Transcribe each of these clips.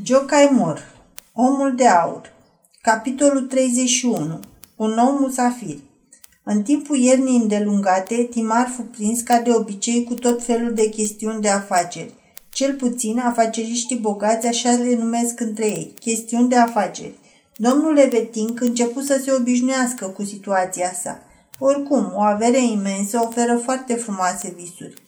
Jocai Mor Omul de aur Capitolul 31 Un nou musafir În timpul iernii îndelungate, Timar fu prins ca de obicei cu tot felul de chestiuni de afaceri. Cel puțin, afaceriștii bogați așa le numesc între ei, chestiuni de afaceri. Domnul Leveting început să se obișnuiască cu situația sa. Oricum, o avere imensă oferă foarte frumoase visuri.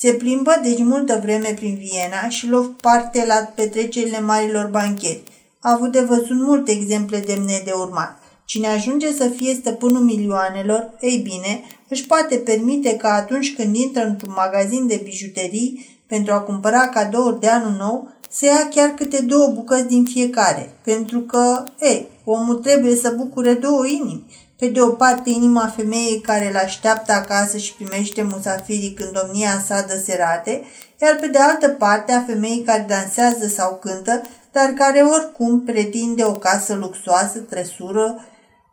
Se plimbă deci multă vreme prin Viena și luă parte la petrecerile marilor bancheri. A avut de văzut multe exemple demne de urmat. Cine ajunge să fie stăpânul milioanelor, ei bine, își poate permite că atunci când intră într-un magazin de bijuterii pentru a cumpăra cadouri de anul nou, să ia chiar câte două bucăți din fiecare, pentru că, ei, omul trebuie să bucure două inimi, pe de o parte, inima femeii care îl așteaptă acasă și primește musafirii când domnia sa dă serate, iar pe de altă parte a femeii care dansează sau cântă, dar care oricum pretinde o casă luxoasă, tresură,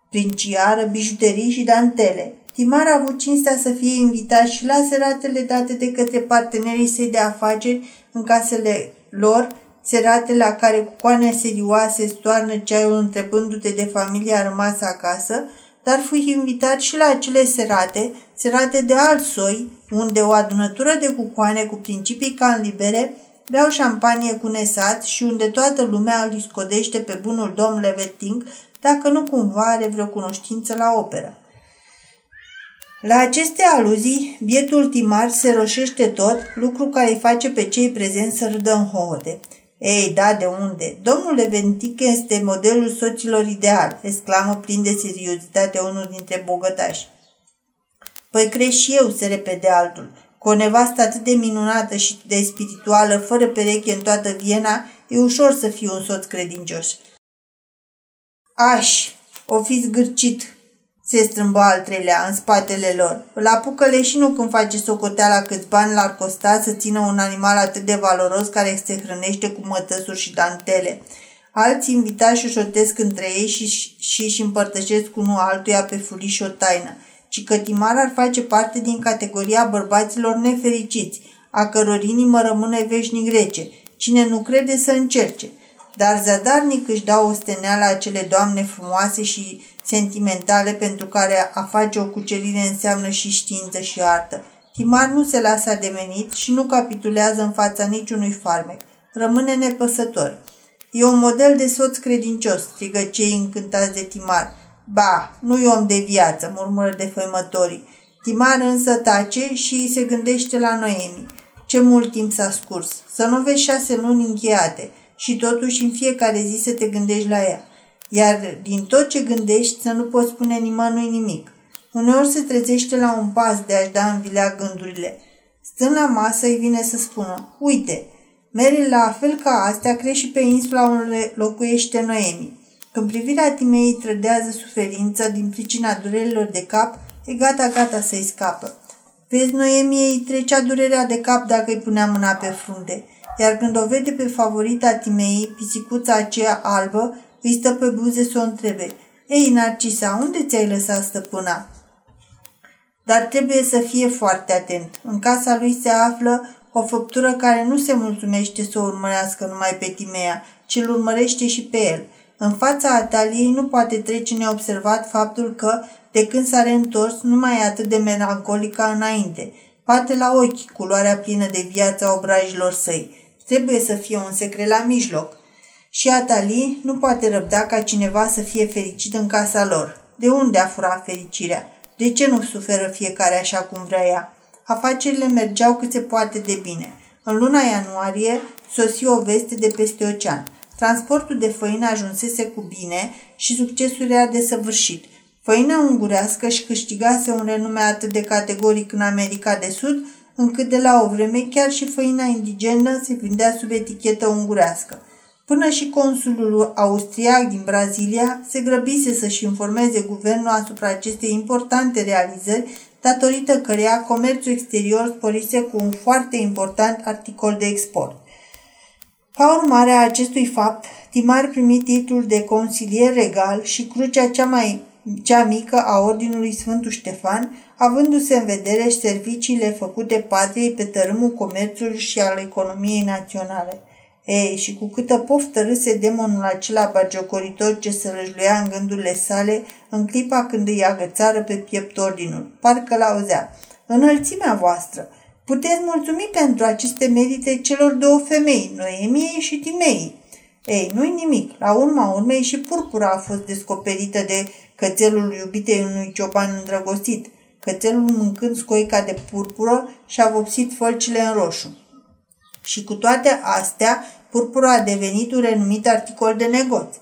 princiară, bijuterii și dantele. Timar a avut cinstea să fie invitat și la seratele date de către partenerii săi de afaceri în casele lor, serate la care cu coane serioase stoarnă ceaiul întrebându-te de familia rămasă acasă, dar fui invitat și la acele serate, serate de alt soi, unde o adunătură de cucoane cu principii can libere beau șampanie cu nesat și unde toată lumea îl scodește pe bunul domn Leveting dacă nu cumva are vreo cunoștință la operă. La aceste aluzii, bietul timar se roșește tot, lucru care îi face pe cei prezenți să râdă în hohote. Ei, da, de unde? Domnule Ventic este modelul soților ideal, exclamă plin de seriozitate unul dintre bogătași. Păi crești și eu, se repede altul. Cu o nevastă atât de minunată și de spirituală, fără pereche în toată Viena, e ușor să fiu un soț credincios. Aș, o fi zgârcit, se strâmbă al treilea în spatele lor. Îl apucă leșinul când face socoteala câți bani l-ar costa să țină un animal atât de valoros care se hrănește cu mătăsuri și dantele. Alții invitați șotesc între ei și, și își împărtășesc unul altuia pe furiș o taină, ci că Timar ar face parte din categoria bărbaților nefericiți, a căror inimă rămâne veșnic rece. Cine nu crede să încerce – dar zadarnic își dau osteneala acele doamne frumoase și sentimentale pentru care a face o cucerire înseamnă și știință și artă. Timar nu se lasă ademenit și nu capitulează în fața niciunui farmec. Rămâne nepăsător. E un model de soț credincios, strigă cei încântați de Timar. Ba, nu e om de viață, murmură de făimătorii. Timar însă tace și se gândește la Noemi. Ce mult timp s-a scurs. Să nu vezi șase luni încheiate și totuși în fiecare zi să te gândești la ea. Iar din tot ce gândești să nu poți spune nimănui nimic. Uneori se trezește la un pas de a-și da în vilea gândurile. Stând la masă îi vine să spună, uite, Mary la fel ca astea crește și pe insula unde locuiește Noemi. Când privirea Timei trădează suferința din pricina durerilor de cap, e gata-gata să-i scapă. Vezi, Noemi, îi trecea durerea de cap dacă îi punea mâna pe frunte iar când o vede pe favorita Timei, pisicuța aceea albă, îi stă pe buze să o întrebe. Ei, Narcisa, unde ți-ai lăsat stăpâna? Dar trebuie să fie foarte atent. În casa lui se află o făptură care nu se mulțumește să o urmărească numai pe Timea, ci îl urmărește și pe el. În fața Ataliei nu poate trece neobservat faptul că, de când s-a reîntors, nu mai e atât de melancolică înainte. Poate la ochi culoarea plină de viață a obrajilor săi. Trebuie să fie un secret la mijloc. Și Atali nu poate răbda ca cineva să fie fericit în casa lor. De unde a furat fericirea? De ce nu suferă fiecare așa cum vrea ea? Afacerile mergeau cât se poate de bine. În luna ianuarie sosi o veste de peste ocean. Transportul de făină ajunsese cu bine și succesul era desăvârșit. Făina ungurească și câștigase un renume atât de categoric în America de Sud, încât de la o vreme chiar și făina indigenă se vindea sub etichetă ungurească. Până și consulul austriac din Brazilia se grăbise să-și informeze guvernul asupra acestei importante realizări, datorită căreia comerțul exterior sporise cu un foarte important articol de export. Ca urmare a acestui fapt, Timar primi titlul de consilier regal și crucea cea mai cea mică a Ordinului Sfântul Ștefan, avându-se în vedere serviciile făcute patriei pe tărâmul comerțului și al economiei naționale. Ei, și cu câtă poftă râse demonul acela bagiocoritor ce se răjluia în gândurile sale în clipa când îi agățară pe piept ordinul. Parcă l-auzea. Înălțimea voastră! Puteți mulțumi pentru aceste merite celor două femei, Noemiei și Timei. Ei, nu-i nimic. La urma urmei și purpura a fost descoperită de cățelul iubitei unui cioban îndrăgostit. Cățelul mâncând scoica de purpură și-a vopsit fălcile în roșu. Și cu toate astea, purpura a devenit un renumit articol de negoț.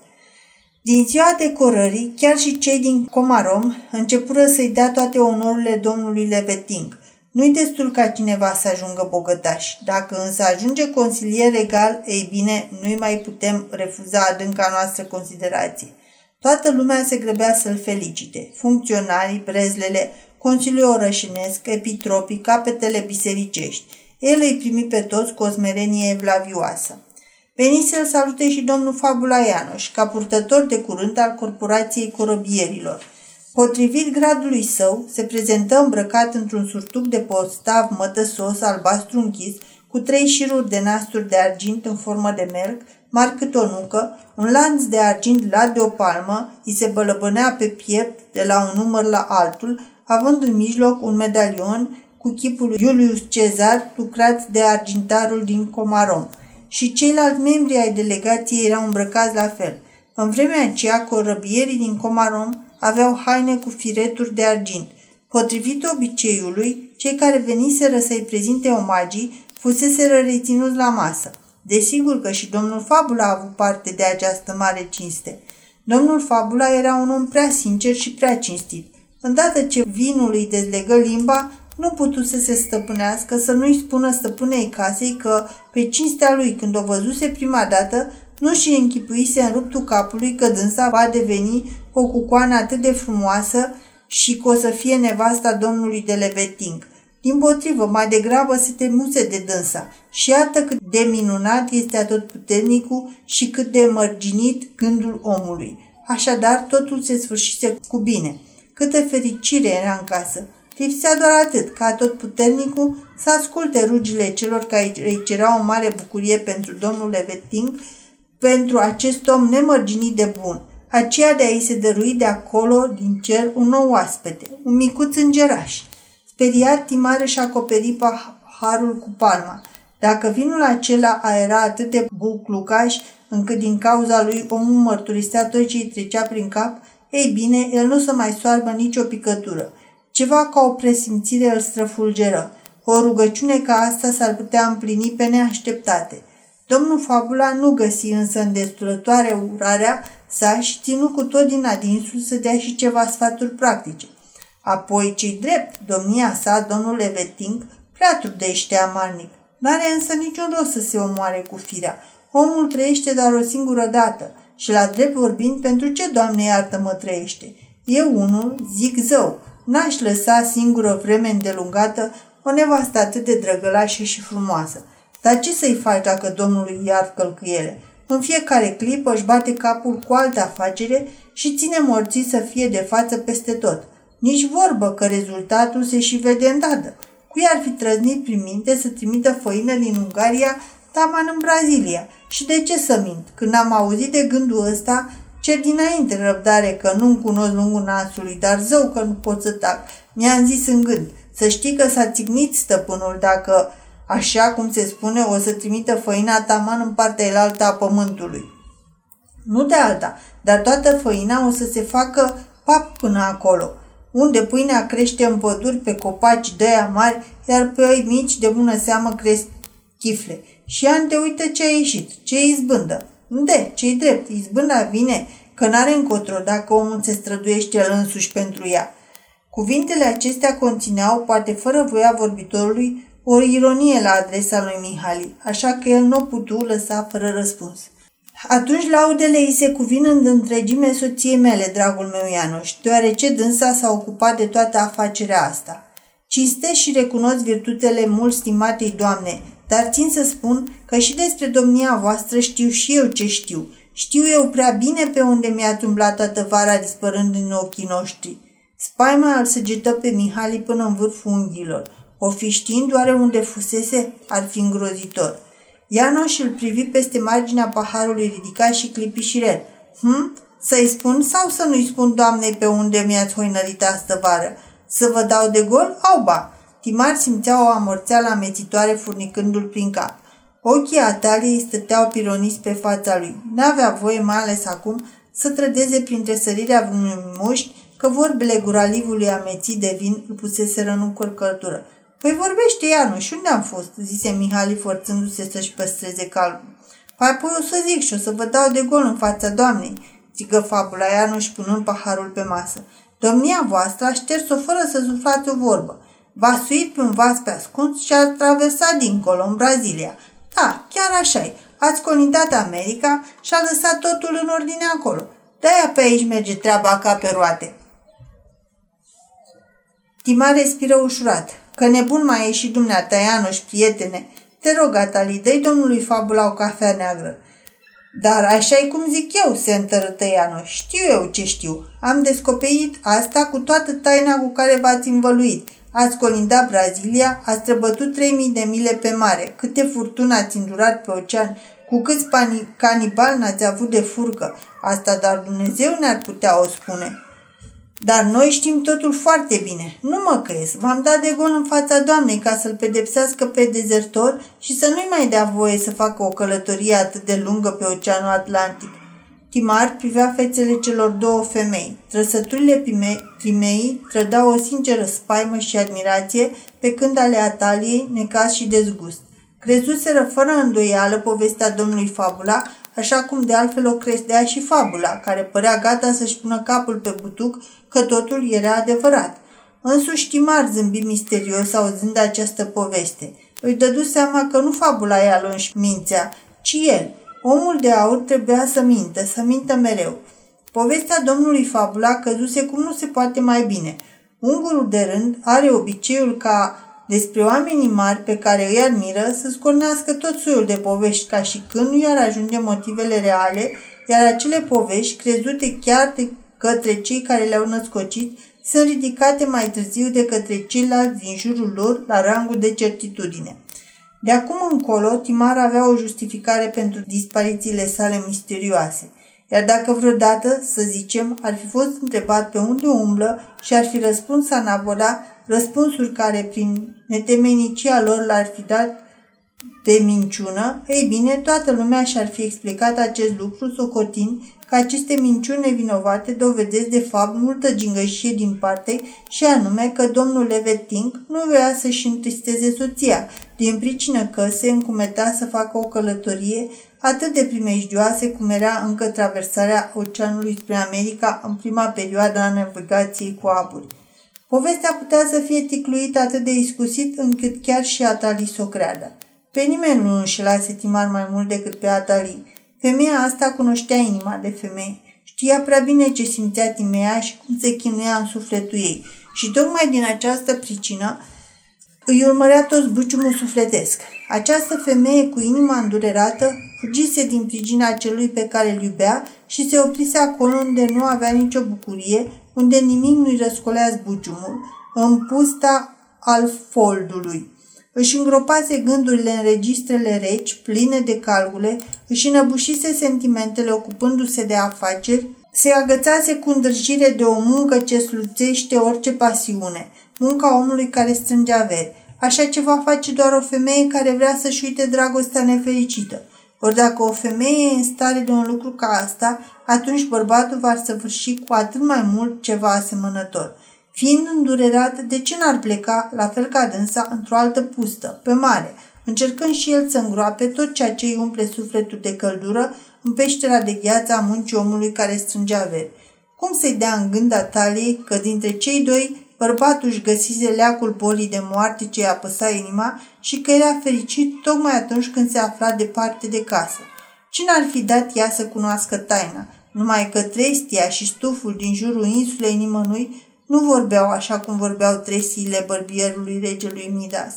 Din ziua decorării, chiar și cei din Comarom începură să-i dea toate onorurile domnului Leveting. Nu-i destul ca cineva să ajungă bogătaș. Dacă însă ajunge consilier regal, ei bine, nu-i mai putem refuza adânca noastră considerație. Toată lumea se grăbea să-l felicite. Funcționarii, brezlele, Consiliul Orășinesc, epitropii, capetele bisericești. El îi primi pe toți cu o smerenie evlavioasă. Veni să-l salute și domnul Fabula Ianoș, ca purtător de curând al corporației corobierilor. Potrivit gradului său, se prezentă îmbrăcat într-un surtuc de postav mătăsos albastru închis, cu trei șiruri de nasturi de argint în formă de melc, mari cât o nucă, un lanț de argint lat de o palmă, îi se bălăbănea pe piept de la un număr la altul, având în mijloc un medalion cu chipul lui Iulius Cezar, lucrat de argintarul din Comarom. Și ceilalți membri ai delegației erau îmbrăcați la fel. În vremea aceea, corăbierii din Comarom aveau haine cu fireturi de argint. Potrivit obiceiului, cei care veniseră să-i prezinte omagii fuseseră reținuți la masă. Desigur că și domnul Fabula a avut parte de această mare cinste. Domnul Fabula era un om prea sincer și prea cinstit. Îndată ce vinul îi dezlegă limba, nu putu să se stăpânească, să nu-i spună stăpânei casei că, pe cinstea lui, când o văzuse prima dată, nu și închipuise în ruptul capului că dânsa va deveni o cucoană atât de frumoasă și că o să fie nevasta domnului de Leveting. Din potrivă, mai degrabă se temuse de dânsa. Și iată cât de minunat este atotputernicul și cât de mărginit gândul omului. Așadar, totul se sfârșise cu bine. Câtă fericire era în casă! Lipsea doar atât, ca tot puternicul să asculte rugile celor care îi cereau o mare bucurie pentru domnul Leveting, pentru acest om nemărginit de bun, aceea de a-i se dărui de acolo, din cer, un nou oaspete, un micuț îngeraș. Speriat, Timare și acoperi paharul cu palma. Dacă vinul acela era atât de buclucaș, încât din cauza lui omul mărturisea tot ce îi trecea prin cap, ei bine, el nu să mai soarbă nicio picătură. Ceva ca o presimțire îl străfulgeră. O rugăciune ca asta s-ar putea împlini pe neașteptate. Domnul Fabula nu găsi însă îndestulătoare urarea sa și ținu cu tot din adinsul să dea și ceva sfaturi practice. Apoi, cei drept, domnia sa, domnul Leveting, prea trudește amarnic. N-are însă niciun rost să se omoare cu firea. Omul trăiește doar o singură dată și la drept vorbind, pentru ce, Doamne iartă-mă, trăiește? Eu unul zic zău, n-aș lăsa singură vreme îndelungată o nevastă atât de drăgălașă și frumoasă. Dar ce să-i faci dacă Domnului iar călcâiele? În fiecare clipă își bate capul cu alte afacere și ține morții să fie de față peste tot. Nici vorbă că rezultatul se și vede îndată. Cui ar fi trăznit prin minte să trimită făină din Ungaria taman în Brazilia? Și de ce să mint? Când am auzit de gândul ăsta, Cer dinainte răbdare că nu-mi cunosc lungul nasului, dar zău că nu pot să tac. Mi-am zis în gând, să știi că s-a țignit stăpânul dacă, așa cum se spune, o să trimită făina taman în partea elaltă a pământului. Nu de alta, dar toată făina o să se facă pap până acolo, unde pâinea crește în păduri pe copaci de aia mari, iar pe ei mici de bună seamă cresc chifle. Și ante uită ce a ieșit, ce izbândă. De, ce drept, izbânda vine, că n-are încotro dacă omul se străduiește el însuși pentru ea. Cuvintele acestea conțineau, poate fără voia vorbitorului, o ironie la adresa lui Mihali, așa că el nu putu lăsa fără răspuns. Atunci laudele îi se cuvin în întregime soției mele, dragul meu Ianoș, deoarece dânsa s-a ocupat de toată afacerea asta. Cinste și recunosc virtutele mult stimatei doamne, dar țin să spun că și despre domnia voastră știu și eu ce știu. Știu eu prea bine pe unde mi-a umblat toată vara dispărând în ochii noștri. Spaima îl săgetă pe Mihali până în vârful unghiilor. O fi știind doar unde fusese, ar fi îngrozitor. Ianoș îl privi peste marginea paharului ridicat și clipi și red. Hm? Să-i spun sau să nu-i spun doamnei pe unde mi-ați hoinărit astă vară? Să vă dau de gol? Au ba! Timar simțea o amorțeală amețitoare furnicându-l prin cap. Ochii Ataliei stăteau pironiți pe fața lui. N-avea voie, mai ales acum, să trădeze printre sărirea vreunui mușchi că vorbele guralivului amețit de vin îl puseseră în încurcătură. Păi vorbește Ianuș, și unde am fost?" zise Mihali forțându-se să-și păstreze calmul. Păi apoi o să zic și o să vă dau de gol în fața doamnei, țigă fabula Ianuș punând paharul pe masă. Domnia voastră a șters-o fără să suflați o vorbă. V-a suit pe un vas pe ascuns și a traversat dincolo, în Brazilia. Da, chiar așa -i. Ați colindat America și a lăsat totul în ordine acolo. De-aia pe aici merge treaba ca pe roate. Tima respiră ușurat. Că nebun mai e și dumneata, Ianoș, prietene. Te rog, Atali, dă domnului Fabula o cafea neagră. Dar așa e cum zic eu, se întărâtă Ianoș. Știu eu ce știu. Am descoperit asta cu toată taina cu care v-ați învăluit. Ați colindat Brazilia, ați străbătut 3000 de mile pe mare. Câte furtuni ați îndurat pe ocean, cu câți canibali n-ați avut de furcă. Asta doar Dumnezeu ne-ar putea o spune. Dar noi știm totul foarte bine. Nu mă crezi, v-am dat de gol în fața doamnei ca să-l pedepsească pe dezertor și să nu-i mai dea voie să facă o călătorie atât de lungă pe Oceanul Atlantic. Timar privea fețele celor două femei. Trăsăturile primeii trădau o sinceră spaimă și admirație, pe când ale Ataliei necaz și dezgust. Crezuseră fără îndoială povestea domnului Fabula, așa cum de altfel o crestea și Fabula, care părea gata să-și pună capul pe butuc că totul era adevărat. Însuși Timar zâmbi misterios auzând această poveste. Îi dădu seama că nu Fabula i-a luat mințea, ci el – Omul de aur trebuia să mintă, să mintă mereu. Povestea domnului Fabula căzuse cum nu se poate mai bine. Ungurul de rând are obiceiul ca despre oamenii mari pe care îi admiră să scornească tot soiul de povești ca și când nu i-ar ajunge motivele reale, iar acele povești, crezute chiar de către cei care le-au născocit, sunt ridicate mai târziu de către ceilalți din jurul lor la rangul de certitudine. De acum încolo, Timar avea o justificare pentru disparițiile sale misterioase. Iar dacă vreodată, să zicem, ar fi fost întrebat pe unde umblă și ar fi răspuns Anavola, răspunsuri care, prin netemenicia lor, l-ar fi dat de minciună, ei bine, toată lumea și-ar fi explicat acest lucru socotind că aceste minciuni nevinovate dovedesc de fapt multă gingășie din parte și anume că domnul Leveting nu vrea să-și întristeze soția, din pricină că se încumeta să facă o călătorie atât de primejdioase cum era încă traversarea oceanului spre America în prima perioadă a navigației cu aburi. Povestea putea să fie ticluită atât de iscusit încât chiar și Atali s-o creadă. Pe nimeni nu înșelase Timar mai mult decât pe Atali. Femeia asta cunoștea inima de femeie. Știa prea bine ce simțea Timea și cum se chinuia în sufletul ei. Și tocmai din această pricină îi urmărea tot zbuciumul sufletesc. Această femeie cu inima îndurerată fugise din prigina celui pe care îl iubea și se oprise acolo unde nu avea nicio bucurie, unde nimic nu-i răscolea zbuciumul, în pusta al foldului. Își îngropase gândurile în registrele reci, pline de calcule, își înăbușise sentimentele ocupându-se de afaceri, se agățase cu îndrăjire de o muncă ce sluțește orice pasiune, munca omului care strânge averi. Așa ceva face doar o femeie care vrea să-și uite dragostea nefericită. Ori dacă o femeie e în stare de un lucru ca asta, atunci bărbatul va săvârși cu atât mai mult ceva asemănător. Fiind îndurerat, de ce n-ar pleca, la fel ca dânsa, într-o altă pustă, pe mare, încercând și el să îngroape tot ceea ce îi umple sufletul de căldură în peștera de gheață a muncii omului care strângea veri. Cum să-i dea în gând a taliei că dintre cei doi bărbatul își găsise leacul bolii de moarte ce i-a apăsa inima și că era fericit tocmai atunci când se afla departe de casă. Cine ar fi dat ea să cunoască taina? Numai că trestia și stuful din jurul insulei nimănui nu vorbeau așa cum vorbeau tresiile bărbierului regelui Midas.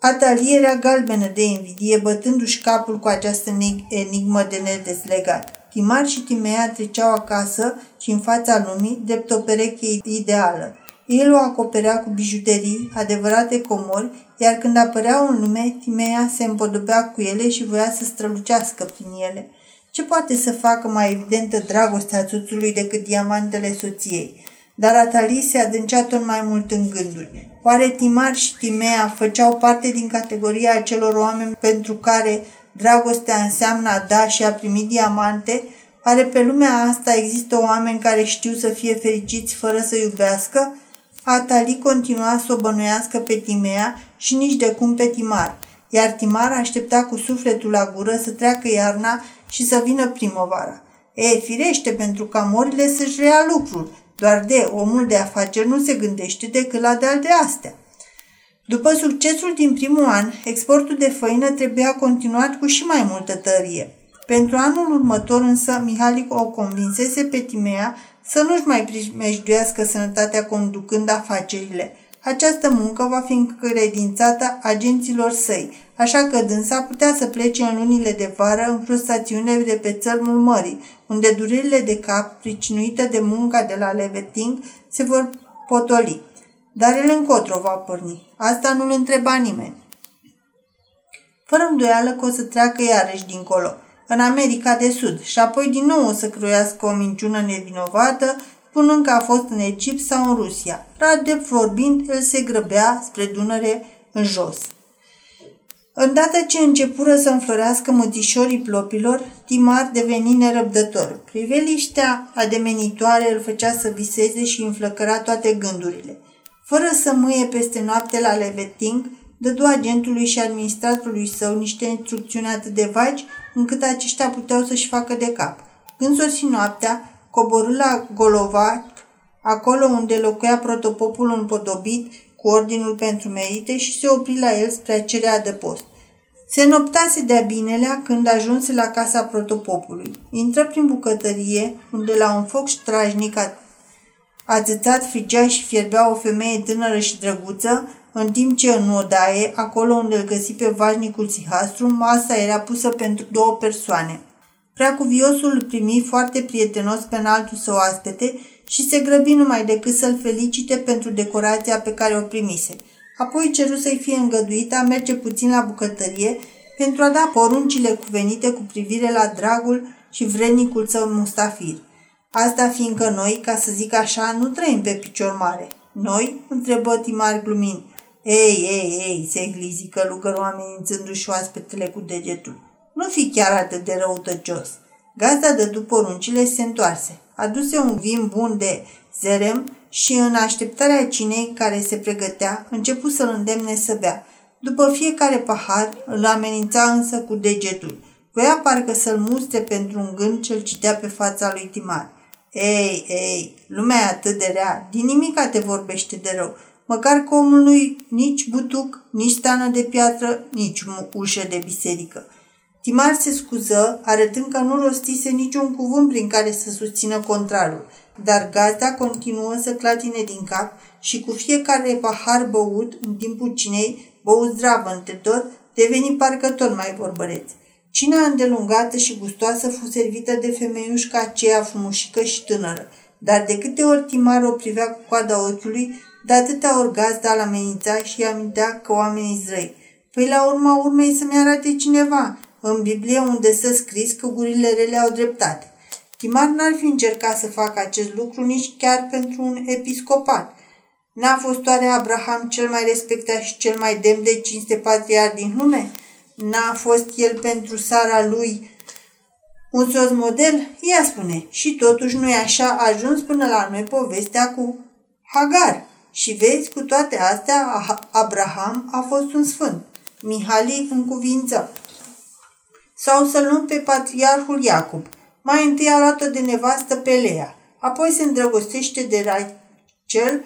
Atalie era galbenă de invidie, bătându-și capul cu această enigmă de nedezlegat. Timar și Timea treceau acasă și în fața lumii, drept o pereche ideală. El o acoperea cu bijuterii, adevărate comori, iar când apăreau în lume, Timea se împodobea cu ele și voia să strălucească prin ele. Ce poate să facă mai evidentă dragostea soțului decât diamantele soției? Dar Atali se adâncea tot mai mult în gânduri. Oare Timar și Timea făceau parte din categoria acelor oameni pentru care dragostea înseamnă a da și a primi diamante? Oare pe lumea asta există oameni care știu să fie fericiți fără să iubească? Atali continua să o bănuiască pe Timea și nici de cum pe Timar, iar Timar aștepta cu sufletul la gură să treacă iarna și să vină primăvara. E, firește, pentru ca morile să-și rea lucrul, doar de omul de afaceri nu se gândește decât la de-al de astea. După succesul din primul an, exportul de făină trebuia continuat cu și mai multă tărie. Pentru anul următor însă, Mihalic o convinsese pe Timea să nu-și mai primejduiască sănătatea conducând afacerile. Această muncă va fi încredințată agenților săi, așa că dânsa putea să plece în lunile de vară în frustrațiune de pe țărmul mării, unde durerile de cap, pricinuite de munca de la Leveting, se vor potoli. Dar el încotro va porni. Asta nu-l întreba nimeni. Fără îndoială că o să treacă iarăși dincolo, în America de Sud, și apoi din nou o să croiască o minciună nevinovată, spunând că a fost în Egipt sau în Rusia. Radep vorbind, el se grăbea spre Dunăre în jos. Îndată ce începură să înflorească mătișorii plopilor, Timar deveni nerăbdător. Priveliștea ademenitoare îl făcea să viseze și înflăcăra toate gândurile. Fără să mâie peste noapte la Leveting, dădu agentului și administratorului său niște instrucțiuni atât de vagi, încât aceștia puteau să-și facă de cap. Când sosi noaptea, coborâ la Golovat, acolo unde locuia protopopul împodobit cu ordinul pentru merite și se opri la el spre a cere adăpost. Se noptase de-a binelea când ajunse la casa protopopului. Intră prin bucătărie, unde la un foc strajnic ațățat frigea și fierbea o femeie tânără și drăguță, în timp ce în odaie, acolo unde îl găsi pe vașnicul Sihastru, masa era pusă pentru două persoane. Preacuviosul îl primi foarte prietenos pe înaltul său aspete și se grăbi numai decât să-l felicite pentru decorația pe care o primise. Apoi ceru să-i fie îngăduită a merge puțin la bucătărie pentru a da poruncile cuvenite cu privire la dragul și vrednicul său Mustafir. Asta fiindcă noi, ca să zic așa, nu trăim pe picior mare. Noi? întrebă Timar glumind. Ei, ei, ei, se glizi călugărul amenințându-și oaspetele cu degetul. Nu fi chiar atât de răutăcios. Gazda dădu poruncile se întoarse. Aduse un vin bun de zerem și în așteptarea cinei care se pregătea, începu să-l îndemne să bea. După fiecare pahar, îl amenința însă cu degetul. Voia parcă să-l muste pentru un gând ce-l citea pe fața lui Timar. Ei, ei, lumea e atât de rea, din nimica te vorbește de rău. Măcar că omul nu nici butuc, nici stană de piatră, nici ușă de biserică. Timar se scuză, arătând că nu rostise niciun cuvânt prin care să susțină contrarul, dar gazda continuă să clatine din cap și cu fiecare pahar băut în timpul cinei, băut zdravă între tot, deveni parcă tot mai vorbăreț. Cina îndelungată și gustoasă fu servită de femeiușca aceea frumușică și tânără, dar de câte ori Timar o privea cu coada ochiului, de atâtea ori gazda l amenința și amintea că oamenii zrăi. Păi la urma urmei să-mi arate cineva, în Biblie unde să scris că gurile rele au dreptate. Timar n-ar fi încercat să facă acest lucru nici chiar pentru un episcopat. N-a fost oare Abraham cel mai respectat și cel mai demn de cinste patriar din lume? N-a fost el pentru Sara lui un soț model? Ea spune. Și totuși nu e așa, a ajuns până la noi povestea cu Hagar. Și vezi, cu toate astea, Abraham a fost un sfânt. Mihali în cuvință. Sau să luăm pe patriarhul Iacob. Mai întâi a luat-o de nevastă pe Lea. Apoi se îndrăgostește de Rachel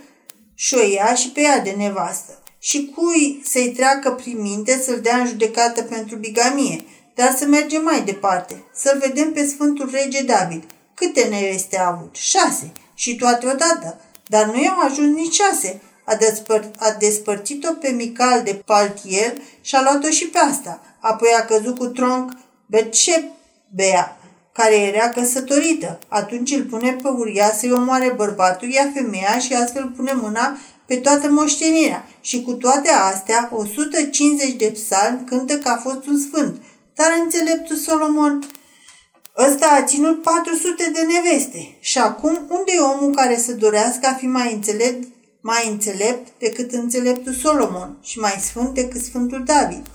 și o ia și pe ea de nevastă și cui să-i treacă prin minte să-l dea în judecată pentru bigamie, dar să mergem mai departe, să-l vedem pe Sfântul Rege David. Câte neveste a avut? Șase. Și toate odată. Dar nu i-au ajuns nici șase. A, despăr- a despărțit-o pe Mical de Paltiel și a luat-o și pe asta. Apoi a căzut cu tronc Betșebea, care era căsătorită. Atunci îl pune pe uria să-i omoare bărbatul, ia femeia și astfel pune mâna pe toată moștenirea. Și cu toate astea, 150 de psalmi cântă că a fost un sfânt. Dar înțeleptul Solomon Ăsta a ținut 400 de neveste. Și acum, unde e omul care să dorească a fi mai înțelept, mai înțelept decât înțeleptul Solomon și mai sfânt decât Sfântul David?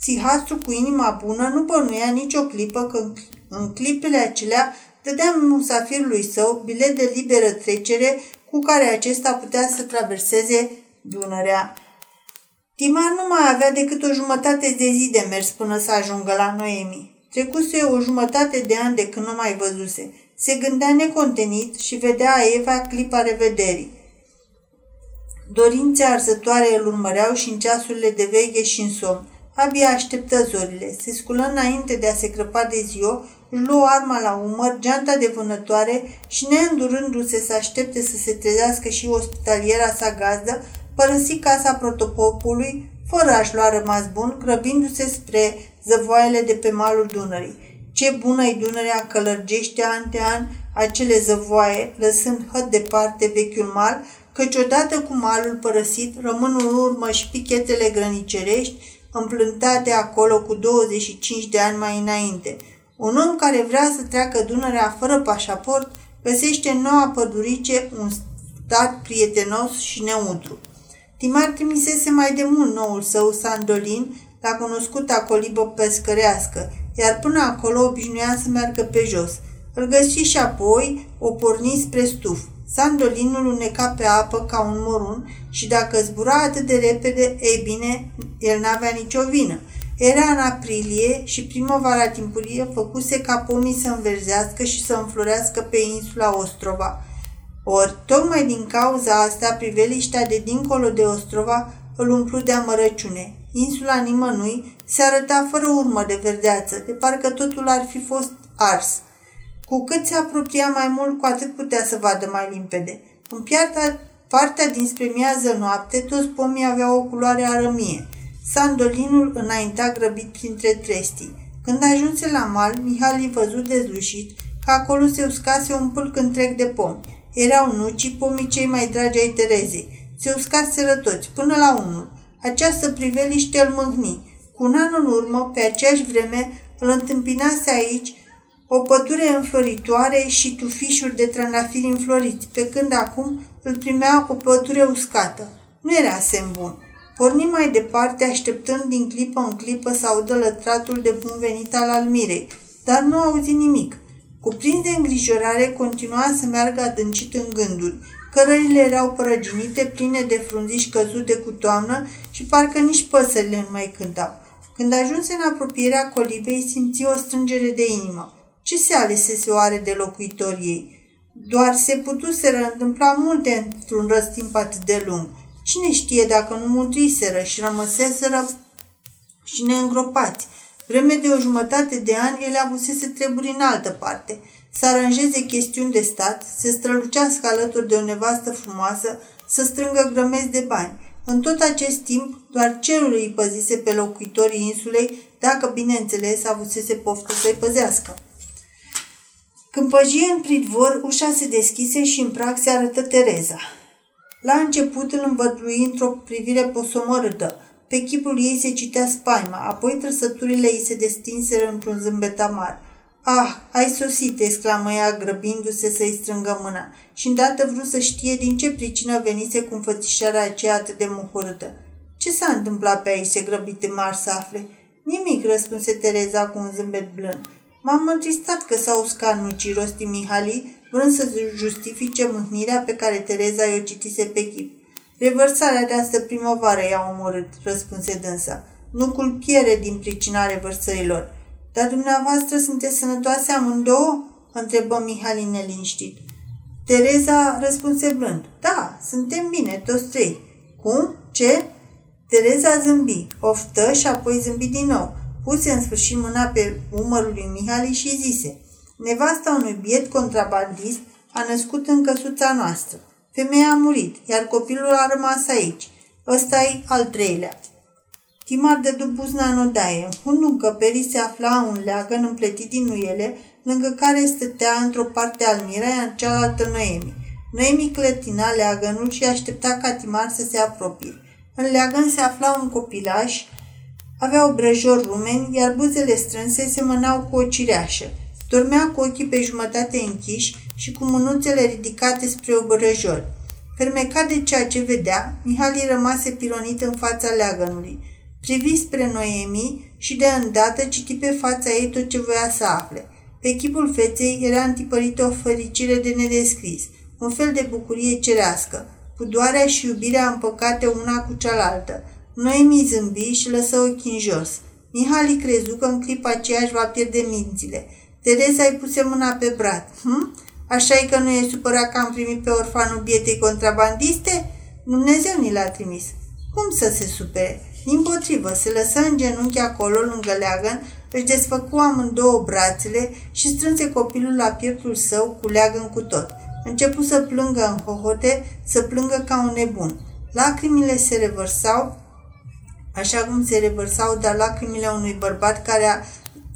Sihastru cu inima bună nu bănuia nicio clipă că în clipele acelea dădea musafirului său bilet de liberă trecere cu care acesta putea să traverseze Dunărea. Timar nu mai avea decât o jumătate de zi de mers până să ajungă la Noemi. Trecuse o jumătate de ani de când nu mai văzuse. Se gândea necontenit și vedea Eva clipa revederii. Dorințe arzătoare îl urmăreau și în ceasurile de veche și în somn. Abia așteptă zorile. Se sculă înainte de a se crăpa de ziua, își luă arma la umăr, geanta de vânătoare și, neîndurându-se să aștepte să se trezească și ospitaliera sa gazdă, părăsi casa protopopului, fără a-și lua rămas bun, grăbindu-se spre zăvoaiele de pe malul Dunării. Ce bună-i Dunărea călărgește an de an acele zăvoaie, lăsând hăt departe vechiul mal, căci odată cu malul părăsit rămân în urmă și pichetele grănicerești, împlântate acolo cu 25 de ani mai înainte. Un om care vrea să treacă Dunărea fără pașaport găsește în noua pădurice un stat prietenos și neutru. Timar trimisese mai de mult noul său Sandolin la cunoscuta colibă pescărească, iar până acolo obișnuia să meargă pe jos. Îl găsi și apoi o porni spre stuf. Sandolinul uneca pe apă ca un morun și dacă zbura atât de repede, ei bine, el n-avea nicio vină. Era în aprilie și primăvara timpurie făcuse ca pomii să înverzească și să înflorească pe insula Ostrova. Ori, tocmai din cauza asta, priveliștea de dincolo de Ostrova îl umplu de amărăciune. Insula nimănui se arăta fără urmă de verdeață, de parcă totul ar fi fost ars. Cu cât se apropia mai mult, cu atât putea să vadă mai limpede. În piarta, partea dinspre miază noapte, toți pomii aveau o culoare arămie. Sandolinul înainta grăbit printre trestii. Când ajunse la mal, Mihali văzut dezlușit că acolo se uscase un pâlc întreg de pomi. Erau nucii, pomii cei mai dragi ai Terezei. Se uscaseră toți, până la unul. Această priveliște îl mâhni. Cu un an în urmă, pe aceeași vreme, îl întâmpinase aici o pădure înfloritoare și tufișuri de trandafiri înfloriți, pe când acum îl primea o pădure uscată. Nu era semn bun. Porni mai departe, așteptând din clipă în clipă să audă lătratul de bun venit al almirei, dar nu auzi nimic. Cuprins de îngrijorare, continua să meargă adâncit în gânduri. Cărările erau prăginite, pline de frunziși căzute cu toamnă și parcă nici păsările nu mai cântau. Când ajunse în apropierea colibei, simți o strângere de inimă. Ce se alesese oare de locuitorii ei? Doar se putuseră întâmpla multe într-un răstimp atât de lung. Cine știe dacă nu mântuiseră și rămăseseră și neîngropați. Vreme de o jumătate de ani, ele avusese treburi în altă parte. Să aranjeze chestiuni de stat, să strălucească alături de o nevastă frumoasă, să strângă grămezi de bani. În tot acest timp, doar cerul îi păzise pe locuitorii insulei, dacă, bineînțeles, avusese poftă să-i păzească. Când păjie în pridvor, ușa se deschise și în prag se arătă Tereza. La început îl învădui într-o privire posomorâtă. Pe chipul ei se citea spaima, apoi trăsăturile ei se destinseră într-un zâmbet amar. Ah, ai sosit!" exclamă ea, grăbindu-se să-i strângă mâna și îndată vrut să știe din ce pricină venise cu înfățișarea aceea atât de muhurâtă. Ce s-a întâmplat pe aici?" se grăbite marș să afle. Nimic, răspunse Tereza cu un zâmbet blând. M-am întristat că s-au uscat nucii, rosti Mihali, vrând să justifice mâhnirea pe care Tereza i-o citise pe chip. Revărsarea de astă primăvară i-a omorât, răspunse dânsa. Nucul piere din pricina revărsărilor. Dar dumneavoastră sunteți sănătoase amândouă? întrebă Mihali neliniștit. Tereza răspunse blând. Da, suntem bine, toți trei. Cum? Ce? Tereza zâmbi, oftă și apoi zâmbi din nou. Puse în sfârșit mâna pe umărul lui Mihali și zise Nevasta unui biet contrabandist a născut în căsuța noastră. Femeia a murit, iar copilul a rămas aici. Ăsta e al treilea. Timar de buzna în odaie. În fundul încăperii se afla un leagăn împletit din nuiele, lângă care stătea într-o parte Almira, iar cealaltă Noemi. Noemi clătina leagănul și aștepta ca Timar să se apropie. În leagăn se afla un copilaș, avea obrăjori rumeni, iar buzele strânse semănau cu o cireașă. Dormea cu ochii pe jumătate închiși și cu mânuțele ridicate spre obrăjori. Fermecat de ceea ce vedea, Mihali rămase pilonit în fața leagănului. Privi spre Noemi și de îndată citi pe fața ei tot ce voia să afle. Pe chipul feței era întipărită o fericire de nedescris, un fel de bucurie cerească. Pudoarea și iubirea împăcate una cu cealaltă. Noemi zâmbi și lăsă ochii în jos. Mihali crezu că în clipa aceea își va pierde mințile. Tereza îi puse mâna pe brat. Hm? așa e că nu e supărat că am primit pe orfanul bietei contrabandiste? Dumnezeu ni l-a trimis. Cum să se supere? Din potrivă, se lăsă în genunchi acolo, lângă leagăn, își desfăcu amândouă brațele și strânse copilul la pieptul său cu leagăn cu tot. Începu să plângă în hohote, să plângă ca un nebun. Lacrimile se revărsau, așa cum se revărsau dar lacrimile unui bărbat care a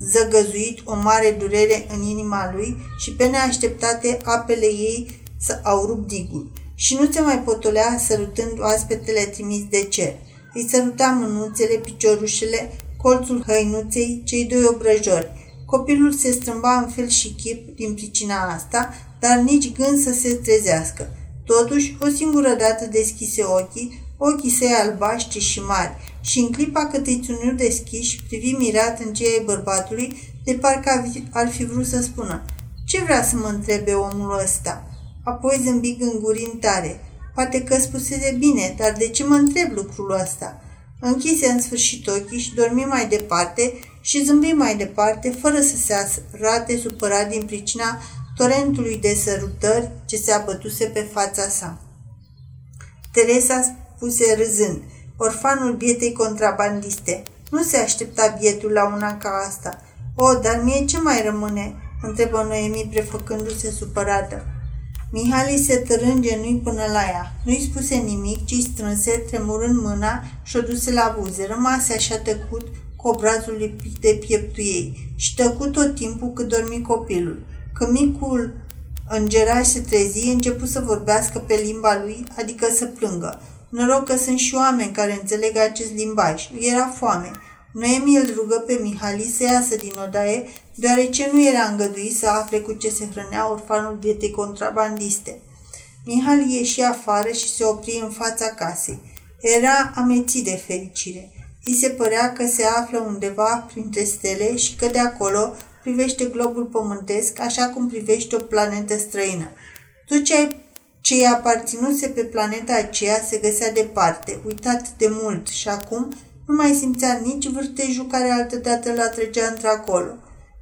zăgăzuit o mare durere în inima lui și pe neașteptate apele ei să au rupt digul. Și nu se mai potolea sărutând oaspetele trimis de cer. Îi săruta mânuțele, piciorușele, colțul hăinuței, cei doi obrăjori. Copilul se strâmba în fel și chip din pricina asta, dar nici gând să se trezească. Totuși, o singură dată deschise ochii, ochii săi albaștri și mari, și în clipa cât îi ținut deschiși, privi mirat în cei bărbatului, de parcă ar fi vrut să spună Ce vrea să mă întrebe omul ăsta?" Apoi zâmbi gângurind tare. Poate că spusese bine, dar de ce mă întreb lucrul ăsta? Închise în sfârșit ochii și dormi mai departe și zâmbi mai departe, fără să se arate supărat din pricina torentului de sărutări ce se abătuse pe fața sa. Teresa spuse râzând, orfanul bietei contrabandiste. Nu se aștepta bietul la una ca asta. O, dar mie ce mai rămâne?" întrebă Noemi prefăcându-se supărată. Mihali se tărânge nu până la ea. Nu-i spuse nimic, ci strânse, tremurând mâna și o duse la buze. Rămase așa tăcut cu obrazul lipit de pieptul ei și tăcut tot timpul cât dormi copilul. Când micul îngeraș se trezi, început să vorbească pe limba lui, adică să plângă. Noroc că sunt și oameni care înțeleg acest limbaj. Era foame. Noemi îl rugă pe Mihali să iasă din odaie, deoarece nu era îngăduit să afle cu ce se hrănea orfanul dietei contrabandiste. Mihali ieși afară și se opri în fața casei. Era amețit de fericire. Îi se părea că se află undeva printre stele și că de acolo privește globul pământesc așa cum privește o planetă străină. Tot ce, ce i-a aparținuse pe planeta aceea se găsea departe, uitat de mult și acum nu mai simțea nici vârtejul care altădată l trecea într-acolo.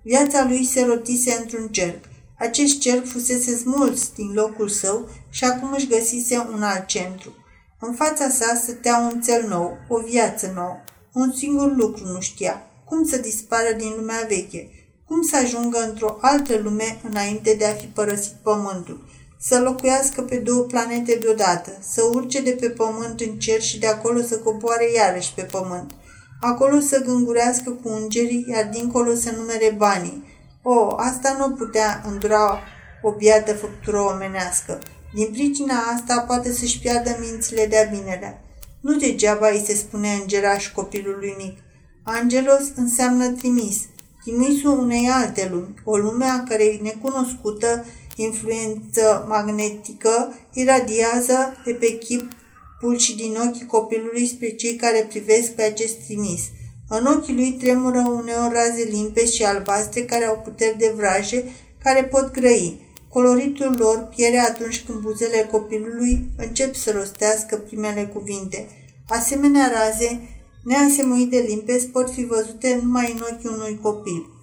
Viața lui se rotise într-un cerc. Acest cerc fusese smuls din locul său și acum își găsise un alt centru. În fața sa stătea un cel nou, o viață nouă. Un singur lucru nu știa, cum să dispară din lumea veche, cum să ajungă într-o altă lume înainte de a fi părăsit pământul, să locuiască pe două planete deodată, să urce de pe pământ în cer și de acolo să coboare iarăși pe pământ. Acolo să gângurească cu îngerii, iar dincolo să numere banii. O, asta nu putea îndura o biată făptură omenească. Din pricina asta poate să-și piardă mințile de-a binelea. Nu degeaba îi se spune îngeraș copilului mic. Angelos înseamnă trimis, trimisul unei alte lumi, o lume a cărei necunoscută influență magnetică iradiază de pe chipul și din ochii copilului spre cei care privesc pe acest trimis. În ochii lui tremură uneori raze limpezi și albastre care au puteri de vraje care pot grăi. Coloritul lor piere atunci când buzele copilului încep să rostească primele cuvinte. Asemenea raze, neasemuite de limpezi, pot fi văzute numai în ochii unui copil.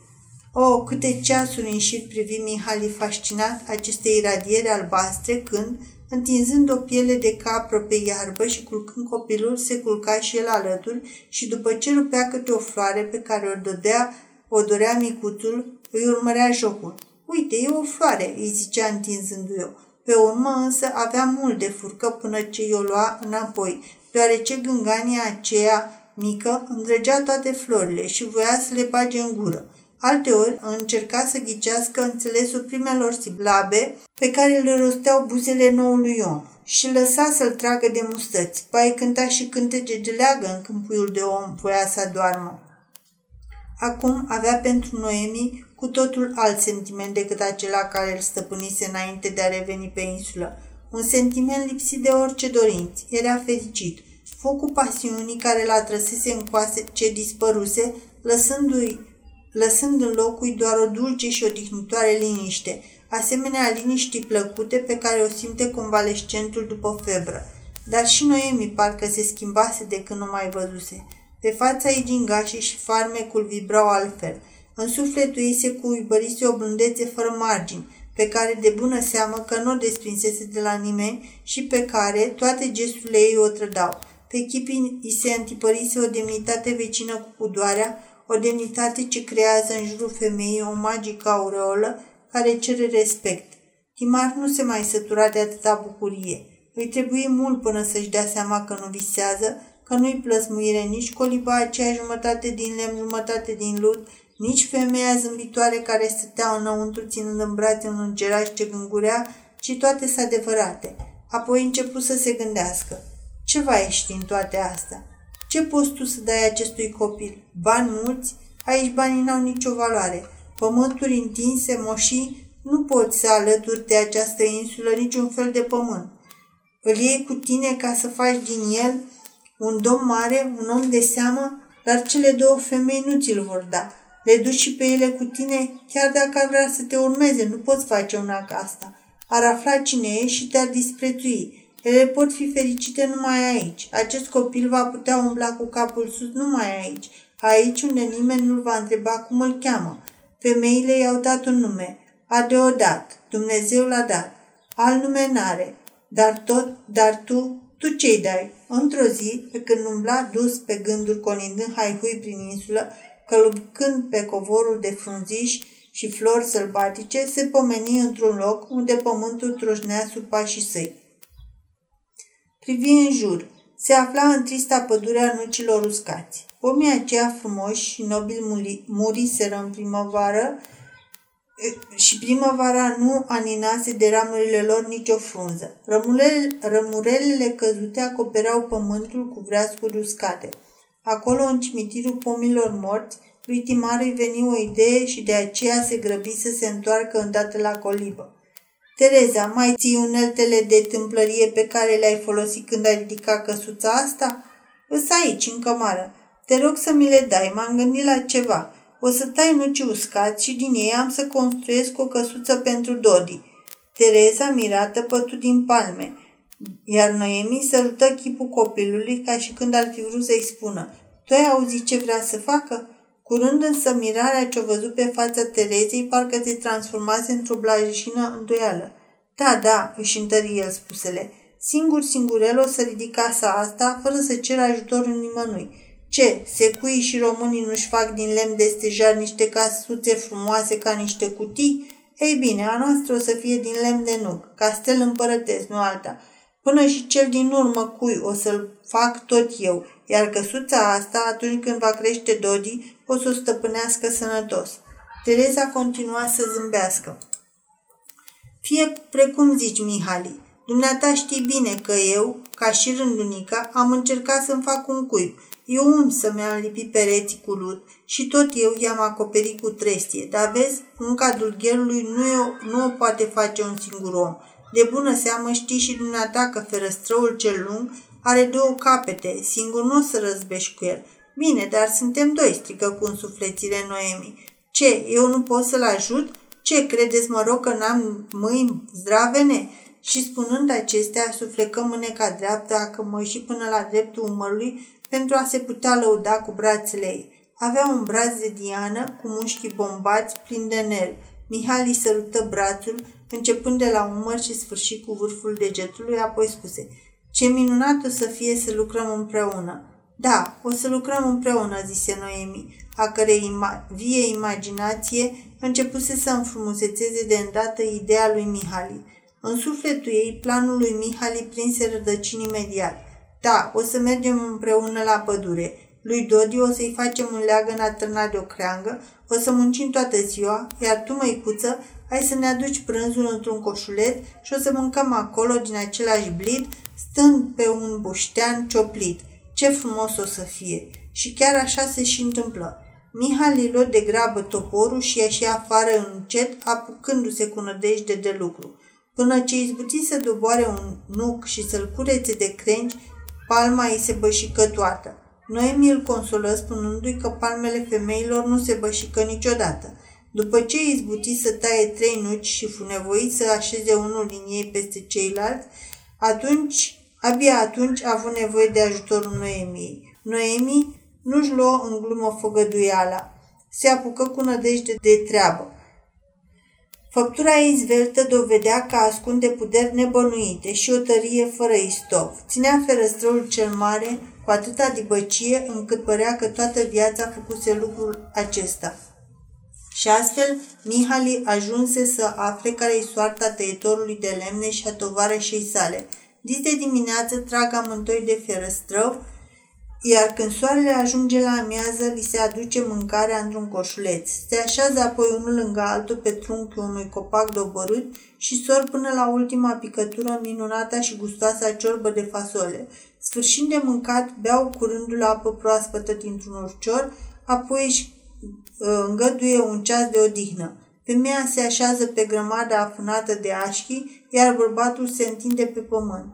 Oh, câte ceasuri în șir privi Mihali fascinat aceste iradiere albastre când, întinzând o piele de capră pe iarbă și culcând copilul, se culca și el alături și după ce rupea câte o floare pe care o dădea, o dorea micuțul, îi urmărea jocul. Uite, e o floare, îi zicea întinzându-i o. Pe urmă însă avea mult de furcă până ce i-o lua înapoi, deoarece gângania aceea mică, îndrăgea toate florile și voia să le bage în gură. Alteori încerca să ghicească înțelesul primelor silabe pe care le rosteau buzele noului om și lăsa să-l tragă de mustăți. Bai cânta și cântece de leagă în câmpuiul de om voia să doarmă. Acum avea pentru Noemi cu totul alt sentiment decât acela care îl stăpânise înainte de a reveni pe insulă. Un sentiment lipsit de orice dorinți. Era fericit. Focul pasiunii care l-a trăsese în coase ce dispăruse, lăsându-i, lăsând în locul doar o dulce și odihnitoare liniște, asemenea liniștii plăcute pe care o simte convalescentul după febră. Dar și Noemi parcă se schimbase de când nu mai văzuse. Pe fața ei gingașii și farmecul vibrau altfel. În sufletul ei se cuibărise o blândețe fără margini, pe care de bună seamă că nu o desprinsese de la nimeni și pe care toate gesturile ei o trădau. Pe chipii îi se întipărise o demnitate vecină cu pudoarea, o demnitate ce creează în jurul femeii o magică aureolă care cere respect. Timar nu se mai sătura de atâta bucurie. Îi trebuie mult până să-și dea seama că nu visează, că nu-i plăsmuire nici coliba aceea jumătate din lemn, jumătate din lut, nici femeia zâmbitoare care stătea înăuntru ținând în brațe un îngeraș ce gângurea, ci toate s adevărate. Apoi început să se gândească. Ce va ieși în toate astea? Ce poți tu să dai acestui copil? Bani mulți? Aici banii n-au nicio valoare. Pământuri întinse, moșii, nu poți să alături de această insulă niciun fel de pământ. Îl iei cu tine ca să faci din el un domn mare, un om de seamă, dar cele două femei nu ți-l vor da. Le duci și pe ele cu tine, chiar dacă ar vrea să te urmeze, nu poți face una ca asta. Ar afla cine e și te-ar disprețui. Ele pot fi fericite numai aici. Acest copil va putea umbla cu capul sus numai aici. Aici unde nimeni nu-l va întreba cum îl cheamă. Femeile i-au dat un nume. Adeodat. Dumnezeu l-a dat. Al nume n-are. Dar tot, dar tu, tu ce-i dai? Într-o zi, pe când umbla dus pe gânduri colindând haihui prin insulă, călcând pe covorul de frunziși și flori sălbatice, se pomeni într-un loc unde pământul troșnea sub pașii săi. Privi în jur. Se afla în trista pădure a nucilor uscați. Pomii aceia frumoși și nobili muriseră în primăvară și primăvara nu aninase de ramurile lor nicio frunză. Rămurele, rămurelele căzute acopereau pământul cu vreascuri uscate. Acolo, în cimitirul pomilor morți, lui Timar îi veni o idee și de aceea se grăbi să se întoarcă îndată la colibă. Tereza, mai ții uneltele de tâmplărie pe care le-ai folosit când ai ridicat căsuța asta? Îs aici, în cămară. Te rog să mi le dai, m-am gândit la ceva. O să tai nuci uscați și din ei am să construiesc o căsuță pentru Dodi. Tereza, mirată, pătu din palme, iar Noemi sărută chipul copilului ca și când ar fi vrut să-i spună Tu ai auzit ce vrea să facă? Curând însă mirarea ce-o văzut pe fața Terezei parcă se transformase într-o blajină îndoială. Da, da, își întări el spusele. Singur, singurel o să ridic casa asta fără să cer ajutorul nimănui. Ce, secuii și românii nu-și fac din lemn de stejar niște casuțe frumoase ca niște cutii? Ei bine, a noastră o să fie din lemn de nuc, castel împărătesc, nu alta. Până și cel din urmă cui o să-l fac tot eu, iar căsuța asta, atunci când va crește Dodi, o să o stăpânească sănătos. Tereza continua să zâmbească. Fie precum zici, Mihali, dumneata știi bine că eu, ca și rândunica, am încercat să-mi fac un cuib. Eu însă mi-am lipit pereții cu lut și tot eu i-am acoperit cu trestie, dar vezi, munca dulgherului nu, e, nu o poate face un singur om. De bună seamă știi și dumneata că ferăstrăul cel lung are două capete, singur nu o să răzbești cu el. Bine, dar suntem doi, strică cu însuflețire Noemi. Ce, eu nu pot să-l ajut? Ce, credeți, mă rog, că n-am mâini zdravene? Și spunând acestea, suflecă mâneca dreaptă, a și până la dreptul umărului, pentru a se putea lăuda cu brațele ei. Avea un braț de diană cu mușchii bombați plin de nervi. Mihali sărută brațul, începând de la umăr și sfârșit cu vârful degetului, apoi spuse Ce minunat o să fie să lucrăm împreună! Da, o să lucrăm împreună, zise Noemi, a cărei ima- vie imaginație începuse să înfrumusețeze de îndată ideea lui Mihali. În sufletul ei, planul lui Mihali prinse rădăcini imediat. Da, o să mergem împreună la pădure. Lui Dodi o să-i facem un leagăn atârnat de o creangă, o să muncim toată ziua, iar tu, măicuță, hai să ne aduci prânzul într-un coșulet și o să mâncăm acolo din același blid, stând pe un buștean cioplit. Ce frumos o să fie! Și chiar așa se și întâmplă. Mihal îi de grabă toporul și ieși afară încet, apucându-se cu nădejde de lucru. Până ce izbuti să doboare un nuc și să-l curețe de crengi, palma îi se bășică toată. Noemi îl consolă spunându-i că palmele femeilor nu se bășică niciodată. După ce izbuti să taie trei nuci și fu nevoit să așeze unul din ei peste ceilalți, atunci, abia atunci a avut nevoie de ajutorul Noemiei. Noemi nu-și luă în glumă făgăduiala. Se apucă cu nădejde de treabă. Făptura ei zveltă dovedea că ascunde puteri nebănuite și o tărie fără istov. Ținea ferăstrăul cel mare cu atâta dibăcie încât părea că toată viața făcuse lucrul acesta. Și astfel, Mihali ajunse să afle care-i soarta tăietorului de lemne și a tovarășei sale. Dis de dimineață trag amândoi de ferăstrău, iar când soarele ajunge la amiază, li se aduce mâncarea într-un coșuleț. Se așează apoi unul lângă altul pe trunchiul unui copac doborât și sor până la ultima picătură minunata și gustoasa ciorbă de fasole. Sfârșind de mâncat, beau curândul apă proaspătă dintr-un urcior, apoi își uh, îngăduie un ceas de odihnă. Femeia se așează pe grămada afunată de așchi, iar bărbatul se întinde pe pământ.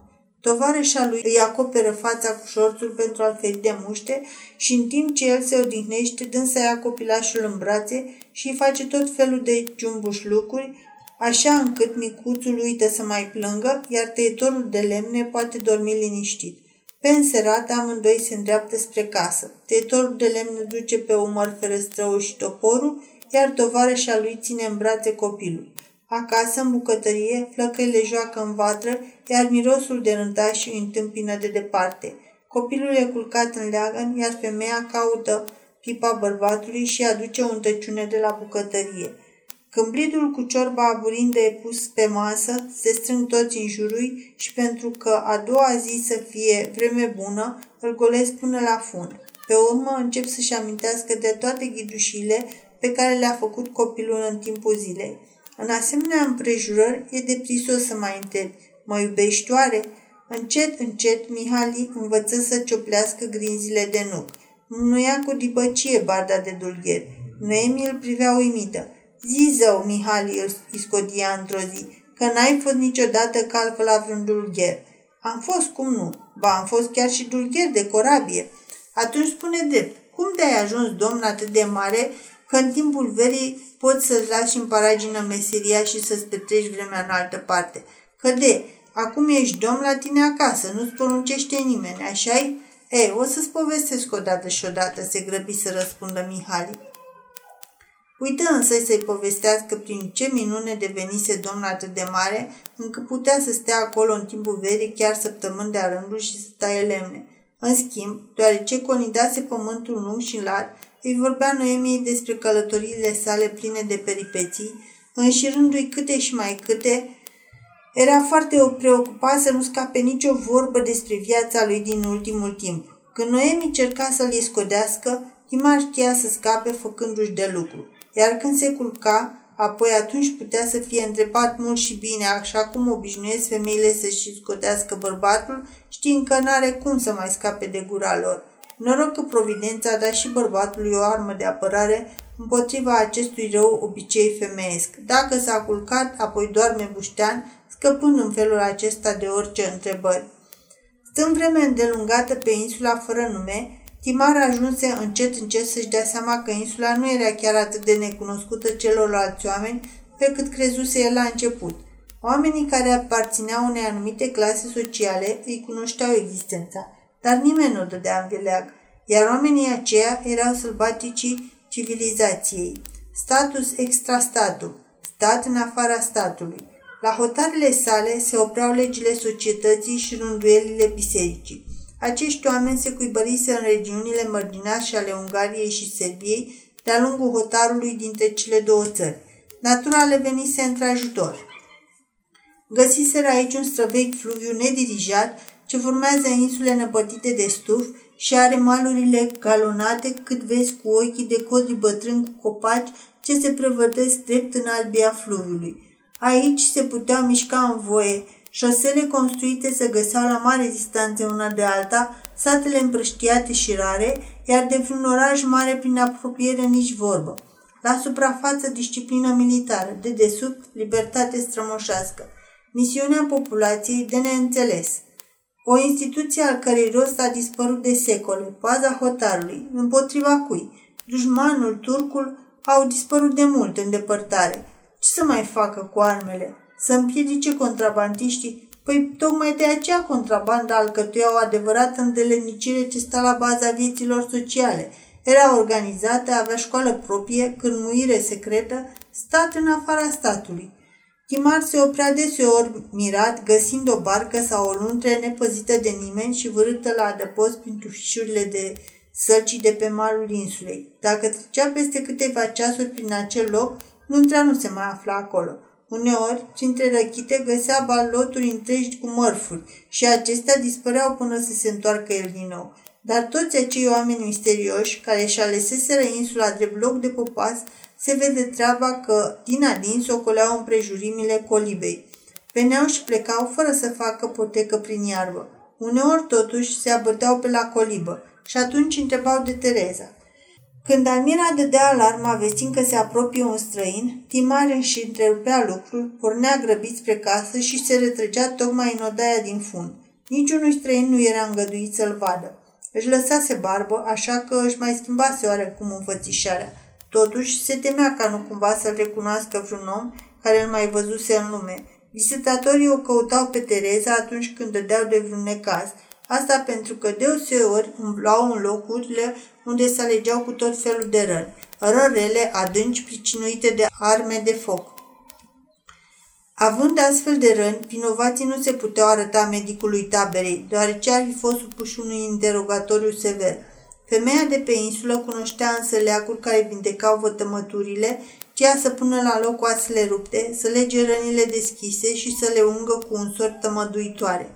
Tovarășa lui îi acoperă fața cu șorțul pentru a-l feri de muște și în timp ce el se odihnește, dânsa ia copilașul în brațe și îi face tot felul de ciumbuș lucruri, așa încât micuțul uită să mai plângă, iar tăietorul de lemne poate dormi liniștit. Pe înserat, amândoi se îndreaptă spre casă. Tăietorul de lemne duce pe umăr ferăstrăul și toporul, iar tovarășa lui ține în brațe copilul. Acasă, în bucătărie, flăcăile joacă în vatră, iar mirosul de rântași îi întâmpină de departe. Copilul e culcat în leagăn, iar femeia caută pipa bărbatului și aduce o întăciune de la bucătărie. Când blidul cu ciorba aburindă e pus pe masă, se strâng toți în jurul și pentru că a doua zi să fie vreme bună, îl golesc până la fund. Pe urmă încep să-și amintească de toate ghidușile pe care le-a făcut copilul în timpul zilei. În asemenea împrejurări e de prisos să mai întrebi, mă iubești oare? Încet, încet, Mihali învăță să cioplească grinzile de nuc. Mânuia cu dibăcie barda de dulgher. Noemi îl privea uimită. Zi zău, Mihali îl scodia într-o zi, că n-ai fost niciodată calcă la vreun dulgher. Am fost, cum nu? Ba, am fost chiar și dulgher de corabie. Atunci spune drept, cum de-ai ajuns, domn, atât de mare, că în timpul verii poți să-ți lași în paragină meseria și să-ți petreci vremea în altă parte. Că de, acum ești domn la tine acasă, nu-ți poruncește nimeni, așa-i? Ei, o să-ți povestesc odată și odată, se grăbi să răspundă Mihali. Uită însă să-i povestească prin ce minune devenise domn atât de mare, încât putea să stea acolo în timpul verii chiar săptămâni de-a rândul și să taie lemne. În schimb, deoarece conidase pământul lung și larg, îi vorbea Noemiei despre călătoriile sale pline de peripeții, înșirându-i câte și mai câte, era foarte preocupat să nu scape nicio vorbă despre viața lui din ultimul timp. Când Noemi cerca să-l scodească, Timar știa să scape făcându-și de lucru. Iar când se culca, apoi atunci putea să fie întrebat mult și bine, așa cum obișnuiesc femeile să-și scotească bărbatul, știind că n-are cum să mai scape de gura lor. Noroc că Providența a dat și bărbatului o armă de apărare împotriva acestui rău obicei femeiesc. Dacă s-a culcat, apoi doarme buștean, scăpând în felul acesta de orice întrebări. Stând vreme îndelungată pe insula fără nume, Timar ajunse încet încet să-și dea seama că insula nu era chiar atât de necunoscută celorlalți oameni pe cât crezuse el la început. Oamenii care aparțineau unei anumite clase sociale îi cunoșteau existența, dar nimeni nu dădea în vileag, iar oamenii aceia erau sălbaticii civilizației. Status extrastatul, stat în afara statului. La hotarele sale se opreau legile societății și rânduielile bisericii. Acești oameni se cuibărise în regiunile mărginașe ale Ungariei și Serbiei de-a lungul hotarului dintre cele două țări. Natura le venise într-ajutor. Găsiseră aici un străvechi fluviu nedirijat ce formează insule năpătite de stuf și are malurile galonate cât vezi cu ochii de codri bătrân cu copaci ce se prevădesc drept în albia fluviului. Aici se putea mișca în voie, șosele construite se găseau la mare distanță una de alta, satele împrăștiate și rare, iar de vreun oraș mare prin apropiere nici vorbă. La suprafață, disciplină militară, de desubt, libertate strămoșească. Misiunea populației de neînțeles. O instituție al cărei rost a dispărut de secole, paza hotarului, împotriva cui dușmanul, turcul, au dispărut de mult în depărtare. Ce să mai facă cu armele? Să împiedice contrabandiștii? Păi tocmai de aceea contrabanda alcătuia o adevărată îndelenicire ce sta la baza vieților sociale. Era organizată, avea școală proprie, cârmuire secretă, stat în afara statului. Timar se oprea deseori mirat, găsind o barcă sau o luntre nepăzită de nimeni și vârâtă la adăpost prin tufișurile de sălci de pe malul insulei. Dacă trecea peste câteva ceasuri prin acel loc, luntrea nu se mai afla acolo. Uneori, printre răchite, găsea baloturi întregi cu mărfuri și acestea dispăreau până să se întoarcă el din nou. Dar toți acei oameni misterioși, care și aleseseră insula drept loc de popas, se vede treaba că din adins ocoleau împrejurimile colibei. Veneau și plecau fără să facă potecă prin iarbă. Uneori, totuși, se abăteau pe la colibă și atunci întrebau de Tereza. Când Almira dădea alarma vestind că se apropie un străin, Timar își întrerupea lucrul, pornea grăbit spre casă și se retrăgea tocmai în odaia din fund. Niciunui străin nu era îngăduit să-l vadă. Își lăsase barbă, așa că își mai schimbase oarecum înfățișarea. Totuși, se temea ca nu cumva să-l recunoască vreun om care îl mai văzuse în lume. Visitatorii o căutau pe Tereza atunci când dădeau de vreun necaz. Asta pentru că deoseori umblau în locurile unde se alegeau cu tot felul de răni. Rărele adânci pricinuite de arme de foc. Având astfel de răni, vinovații nu se puteau arăta medicului taberei, deoarece ar fi fost supuși unui interogatoriu sever. Femeia de pe insulă cunoștea însă leacuri care vindecau vătămăturile, ceea să pună la loc oasele rupte, să lege rănile deschise și să le ungă cu un sort tămăduitoare.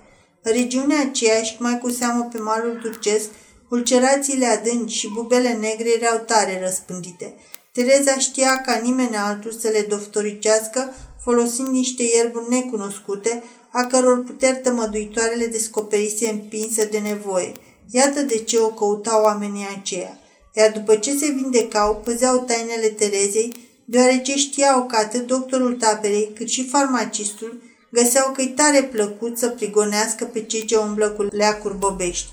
Regiunea aceea și mai cu seamă pe malul turcesc, ulcerațiile adânci și bubele negre erau tare răspândite. Tereza știa ca nimeni altul să le doftoricească folosind niște ierburi necunoscute, a căror puteri tămăduitoare le descoperise împinsă de nevoie. Iată de ce o căutau oamenii aceia. Iar după ce se vindecau, păzeau tainele Terezei, deoarece știau că atât doctorul taberei cât și farmacistul găseau că-i tare plăcut să prigonească pe cei ce umblă cu leacuri bobești.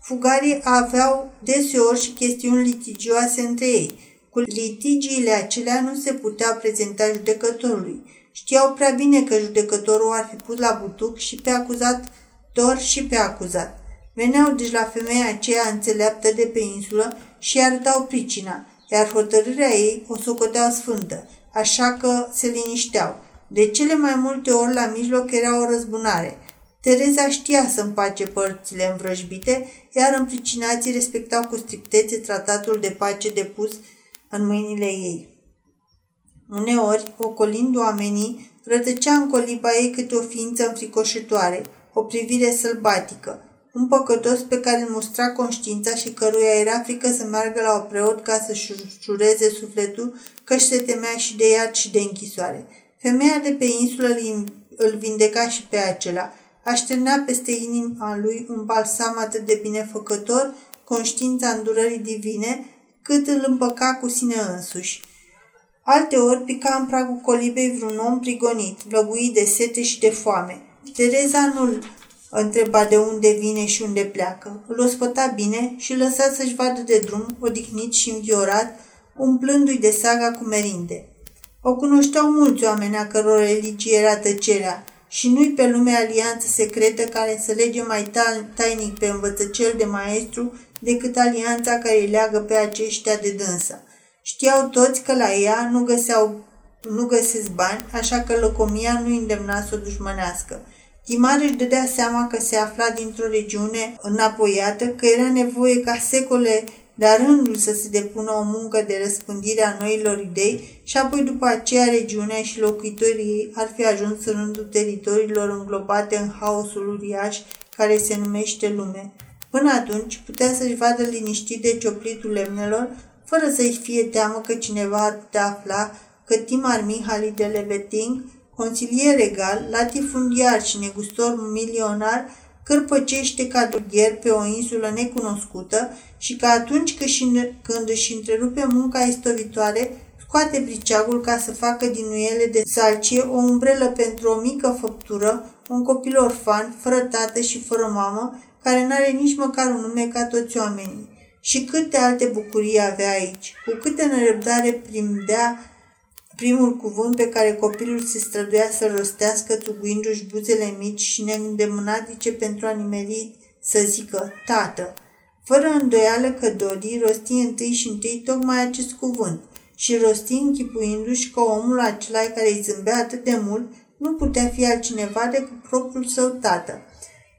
Fugarii aveau deseori și chestiuni litigioase între ei. Cu litigiile acelea nu se putea prezenta judecătorului. Știau prea bine că judecătorul ar fi pus la butuc și pe acuzat dor și pe acuzat. Veneau deci la femeia aceea înțeleaptă de pe insulă și arătau pricina, iar hotărârea ei o socoteau sfântă, așa că se linișteau. De cele mai multe ori la mijloc era o răzbunare. Tereza știa să împace părțile învrăjbite, iar împricinații respectau cu strictețe tratatul de pace depus în mâinile ei. Uneori, ocolind oamenii, rătăcea în coliba ei câte o ființă înfricoșătoare, o privire sălbatică, un păcătos pe care îl mustra conștiința și căruia era frică să meargă la o preot ca să-și jureze sufletul că se temea și de iad și de închisoare. Femeia de pe insulă îl vindeca și pe acela, așternea peste inima lui un balsam atât de binefăcător, conștiința îndurării divine, cât îl împăca cu sine însuși. Alteori pica în pragul colibei vreun om prigonit, lăguit de sete și de foame. Tereza nu-l întreba de unde vine și unde pleacă. Îl ospăta bine și lăsa să-și vadă de drum, odihnit și înviorat, umplându-i de saga cu merinde. O cunoșteau mulți oameni a căror religie era tăcerea și nu-i pe lume alianță secretă care să lege mai tainic pe învățăcel de maestru decât alianța care îi leagă pe aceștia de dânsa. Știau toți că la ea nu, găseau, nu găsesc bani, așa că lăcomia nu îndemna să o dușmănească. Timar își dădea seama că se afla dintr-o regiune înapoiată, că era nevoie ca secole de rândul să se depună o muncă de răspândire a noilor idei și apoi după aceea regiunea și locuitorii ei ar fi ajuns în rândul teritoriilor înglobate în haosul uriaș care se numește lume. Până atunci putea să-și vadă liniștit de cioplitul lemnelor, fără să-i fie teamă că cineva ar putea afla că Timar Mihali de Leveting, consilier regal, latifundiar și negustor milionar, cărpăcește ca dugher pe o insulă necunoscută și că atunci când își întrerupe munca istovitoare, scoate briceagul ca să facă din nuiele de salcie o umbrelă pentru o mică făptură, un copil orfan, fără tată și fără mamă, care n-are nici măcar un nume ca toți oamenii. Și câte alte bucurii avea aici, cu câte nerăbdare primdea primul cuvânt pe care copilul se străduia să rostească, tuguindu-și buzele mici și neîndemânatice pentru a nimeri să zică tată. Fără îndoială că Dodi rosti întâi și întâi tocmai acest cuvânt și rosti închipuindu-și că omul acela care îi zâmbea atât de mult nu putea fi altcineva decât propriul său tată.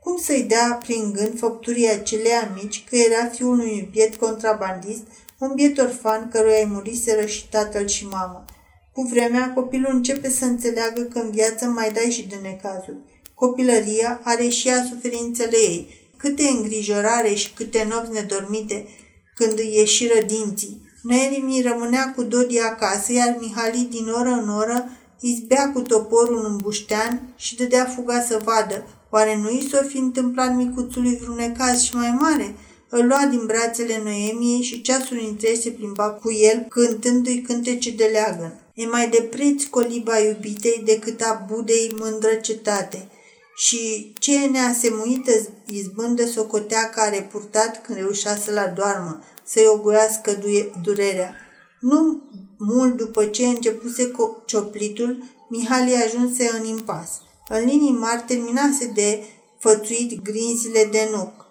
Cum să-i dea prin gând făpturii acelea mici că era fiul unui biet contrabandist, un biet orfan căruia îi muriseră și tatăl și mama. Cu vremea, copilul începe să înțeleagă că în viață mai dai și de necazuri. Copilăria are și ea suferințele ei. Câte îngrijorare și câte nopți nedormite când îi ieșiră dinții. Noemi rămânea cu Dodi acasă, iar Mihali din oră în oră izbea cu toporul în buștean și dădea fuga să vadă. Oare nu i s-o fi întâmplat micuțului vreun necaz și mai mare? Îl lua din brațele Noemiei și ceasul întreg se plimba cu el, cântându-i cântece de leagăn. E mai de preț coliba iubitei decât a budei mândră cetate. Și ce neasemuită izbândă socotea care purtat când reușea să-l adoarmă, să-i ogoiască durerea. Nu mult după ce începuse cioplitul, Mihali ajunse în impas. În linii mari terminase de fățuit grinzile de nuc.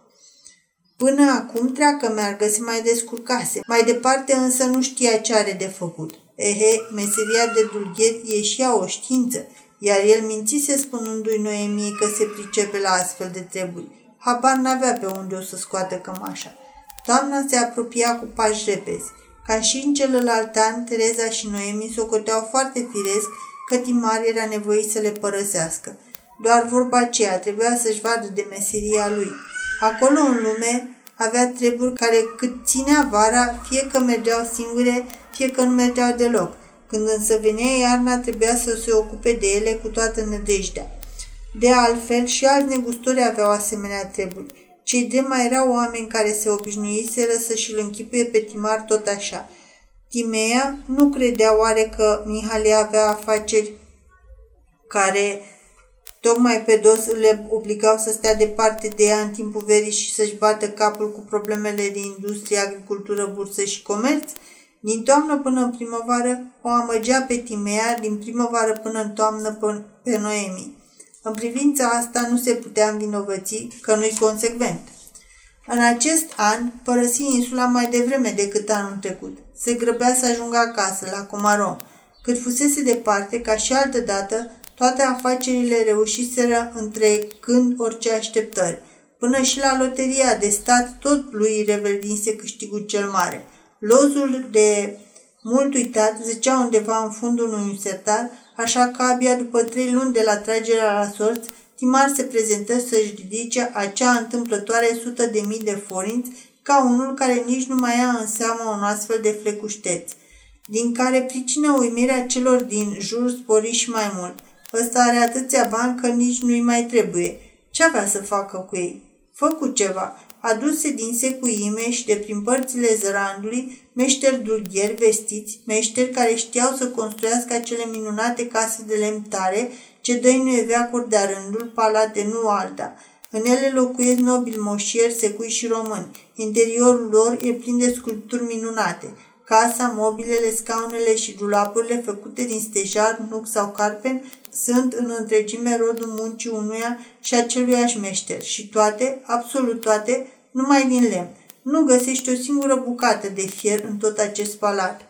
Până acum treacă meargă se mai descurcase. Mai departe însă nu știa ce are de făcut. Ehe, meseria de dulgher e și ea o știință, iar el mințise spunându-i Noemie că se pricepe la astfel de treburi. Habar n-avea pe unde o să scoată cămașa. Doamna se apropia cu pași repezi. Ca și în celălalt an, Tereza și Noemi socoteau foarte firesc că Timar era nevoit să le părăsească. Doar vorba aceea trebuia să-și vadă de meseria lui. Acolo în lume avea treburi care cât ținea vara, fie că mergeau singure, fie că nu mergeau deloc. Când însă venea iarna, trebuia să se ocupe de ele cu toată nădejdea. De altfel, și alți negustori aveau asemenea treburi. Cei de mai erau oameni care se obișnuiseră să și-l închipuie pe Timar tot așa. Timea nu credea oare că Mihali avea afaceri care tocmai pe dos le obligau să stea departe de ea în timpul verii și să-și bată capul cu problemele de industrie, agricultură, bursă și comerț? Din toamnă până în primăvară o amăgea pe Timea, din primăvară până în toamnă pe Noemi. În privința asta nu se putea învinovăți că nu-i consecvent. În acest an părăsi insula mai devreme decât anul trecut. Se grăbea să ajungă acasă, la Comaron. Cât fusese departe, ca și altă dată, toate afacerile reușiseră între când orice așteptări. Până și la loteria de stat tot lui revelinse câștigul cel mare. Lozul de mult uitat zicea undeva în fundul unui sertar așa că abia după trei luni de la tragerea la sorți, Timar se prezentă să-și ridice acea întâmplătoare sută de mii de forinți ca unul care nici nu mai ia în seamă un astfel de flecușteț, din care pricină uimirea celor din jur spori și mai mult. Ăsta are atâția bani că nici nu-i mai trebuie. Ce avea să facă cu ei? Făcu ceva aduse din secuime și de prin părțile zărandului, meșteri dulgheri vestiți, meșteri care știau să construiască acele minunate case de lemn tare ce dăinuie veacuri de-a rândul, palate, nu alta. În ele locuiesc nobili moșieri, secui și români. Interiorul lor e plin de sculpturi minunate. Casa, mobilele, scaunele și dulapurile făcute din stejar, nuc sau carpen sunt în întregime rodul muncii unuia și aceluiași meșter și toate, absolut toate, numai din lemn. Nu găsești o singură bucată de fier în tot acest palat.